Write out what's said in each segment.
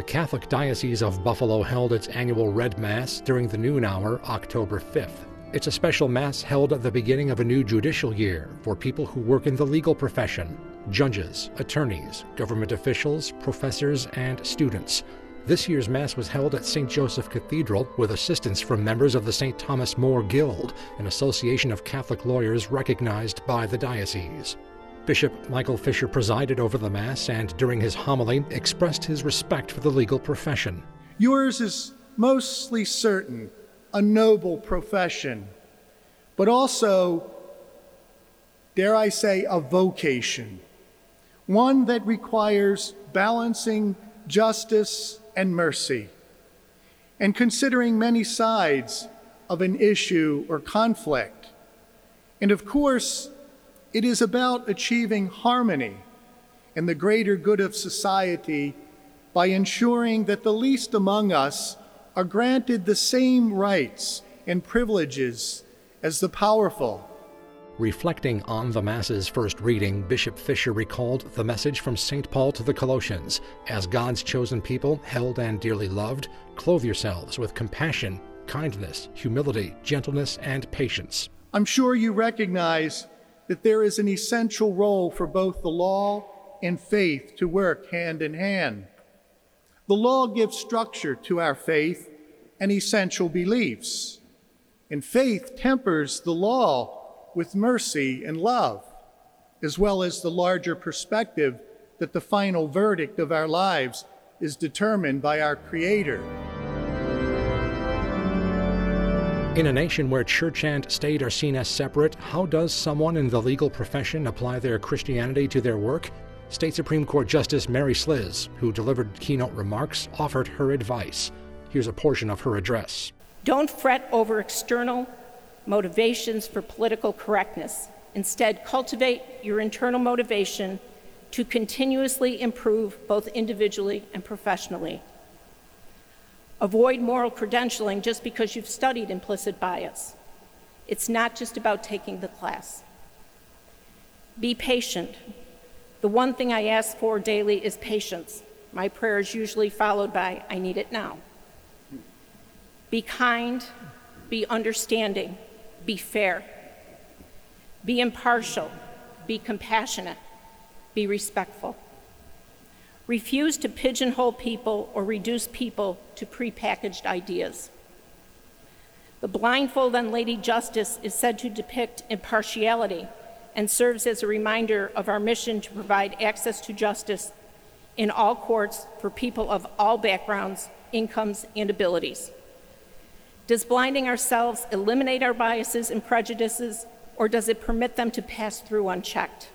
The Catholic Diocese of Buffalo held its annual Red Mass during the noon hour, October 5th. It's a special Mass held at the beginning of a new judicial year for people who work in the legal profession judges, attorneys, government officials, professors, and students. This year's Mass was held at St. Joseph Cathedral with assistance from members of the St. Thomas More Guild, an association of Catholic lawyers recognized by the diocese. Bishop Michael Fisher presided over the Mass and, during his homily, expressed his respect for the legal profession. Yours is mostly certain a noble profession, but also, dare I say, a vocation, one that requires balancing justice and mercy, and considering many sides of an issue or conflict. And of course, it is about achieving harmony and the greater good of society by ensuring that the least among us are granted the same rights and privileges as the powerful Reflecting on the Mass's first reading, Bishop Fisher recalled the message from St. Paul to the Colossians As God's chosen people, held and dearly loved, clothe yourselves with compassion, kindness, humility, gentleness, and patience. I'm sure you recognize that there is an essential role for both the law and faith to work hand in hand. The law gives structure to our faith and essential beliefs, and faith tempers the law with mercy and love, as well as the larger perspective that the final verdict of our lives is determined by our Creator. In a nation where church and state are seen as separate, how does someone in the legal profession apply their Christianity to their work? State Supreme Court Justice Mary Slisz, who delivered keynote remarks, offered her advice. Here's a portion of her address. Don't fret over external motivations for political correctness. Instead, cultivate your internal motivation to continuously improve both individually and professionally. Avoid moral credentialing just because you've studied implicit bias. It's not just about taking the class. Be patient. The one thing I ask for daily is patience. My prayer is usually followed by, I need it now. Be kind, be understanding, be fair, be impartial, be compassionate, be respectful. Refuse to pigeonhole people or reduce people to prepackaged ideas. The blindfold on Lady Justice is said to depict impartiality and serves as a reminder of our mission to provide access to justice in all courts for people of all backgrounds, incomes, and abilities. Does blinding ourselves eliminate our biases and prejudices, or does it permit them to pass through unchecked?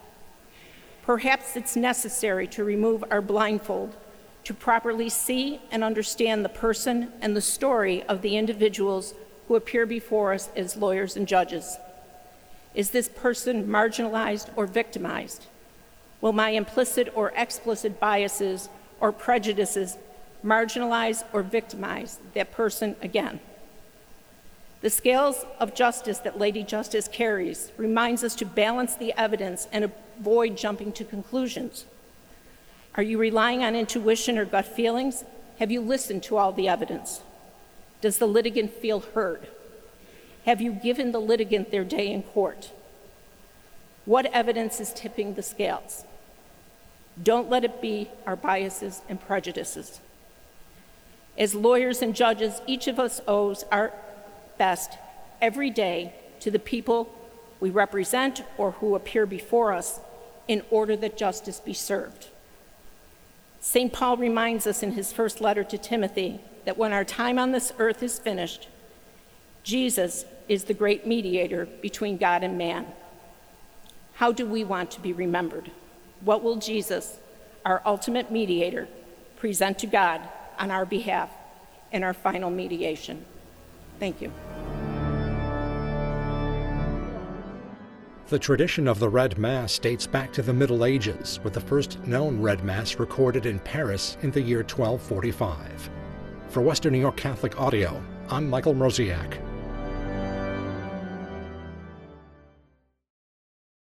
Perhaps it's necessary to remove our blindfold to properly see and understand the person and the story of the individuals who appear before us as lawyers and judges. Is this person marginalized or victimized? Will my implicit or explicit biases or prejudices marginalize or victimize that person again? The scales of justice that Lady Justice carries reminds us to balance the evidence and avoid jumping to conclusions. Are you relying on intuition or gut feelings? Have you listened to all the evidence? Does the litigant feel heard? Have you given the litigant their day in court? What evidence is tipping the scales? Don't let it be our biases and prejudices. As lawyers and judges, each of us owes our best every day to the people we represent or who appear before us in order that justice be served. St. Paul reminds us in his first letter to Timothy that when our time on this earth is finished, Jesus is the great mediator between God and man. How do we want to be remembered? What will Jesus, our ultimate mediator, present to God on our behalf in our final mediation? Thank you. The tradition of the Red Mass dates back to the Middle Ages, with the first known Red Mass recorded in Paris in the year 1245. For Western New York Catholic Audio, I'm Michael Mroziak.